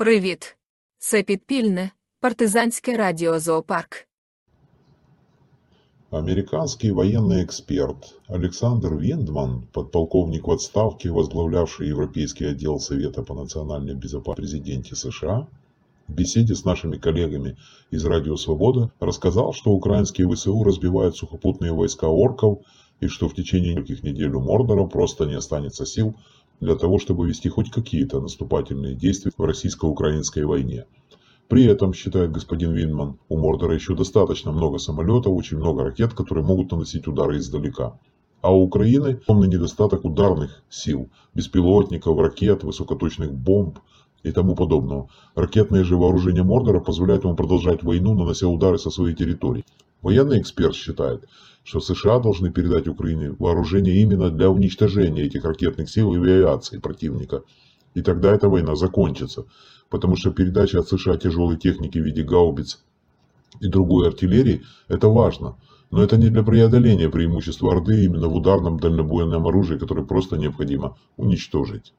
Привіт. Це підпільне партизанське радіо Зоопарк. Американский военный эксперт Александр Виндман, подполковник в отставке, возглавлявший Европейский отдел Совета по национальной безопасности президенте США, в беседе с нашими коллегами из Радио Свобода рассказал, что украинские ВСУ разбивают сухопутные войска орков и что в течение нескольких недель у Мордора просто не останется сил для того, чтобы вести хоть какие-то наступательные действия в российско-украинской войне. При этом, считает господин Винман, у Мордора еще достаточно много самолетов, очень много ракет, которые могут наносить удары издалека. А у Украины полный недостаток ударных сил, беспилотников, ракет, высокоточных бомб и тому подобного. Ракетные же вооружения Мордора позволяют ему продолжать войну, нанося удары со своей территории. Военный эксперт считает, что США должны передать Украине вооружение именно для уничтожения этих ракетных сил и авиации противника. И тогда эта война закончится. Потому что передача от США тяжелой техники в виде гаубиц и другой артиллерии – это важно. Но это не для преодоления преимущества Орды именно в ударном дальнобойном оружии, которое просто необходимо уничтожить.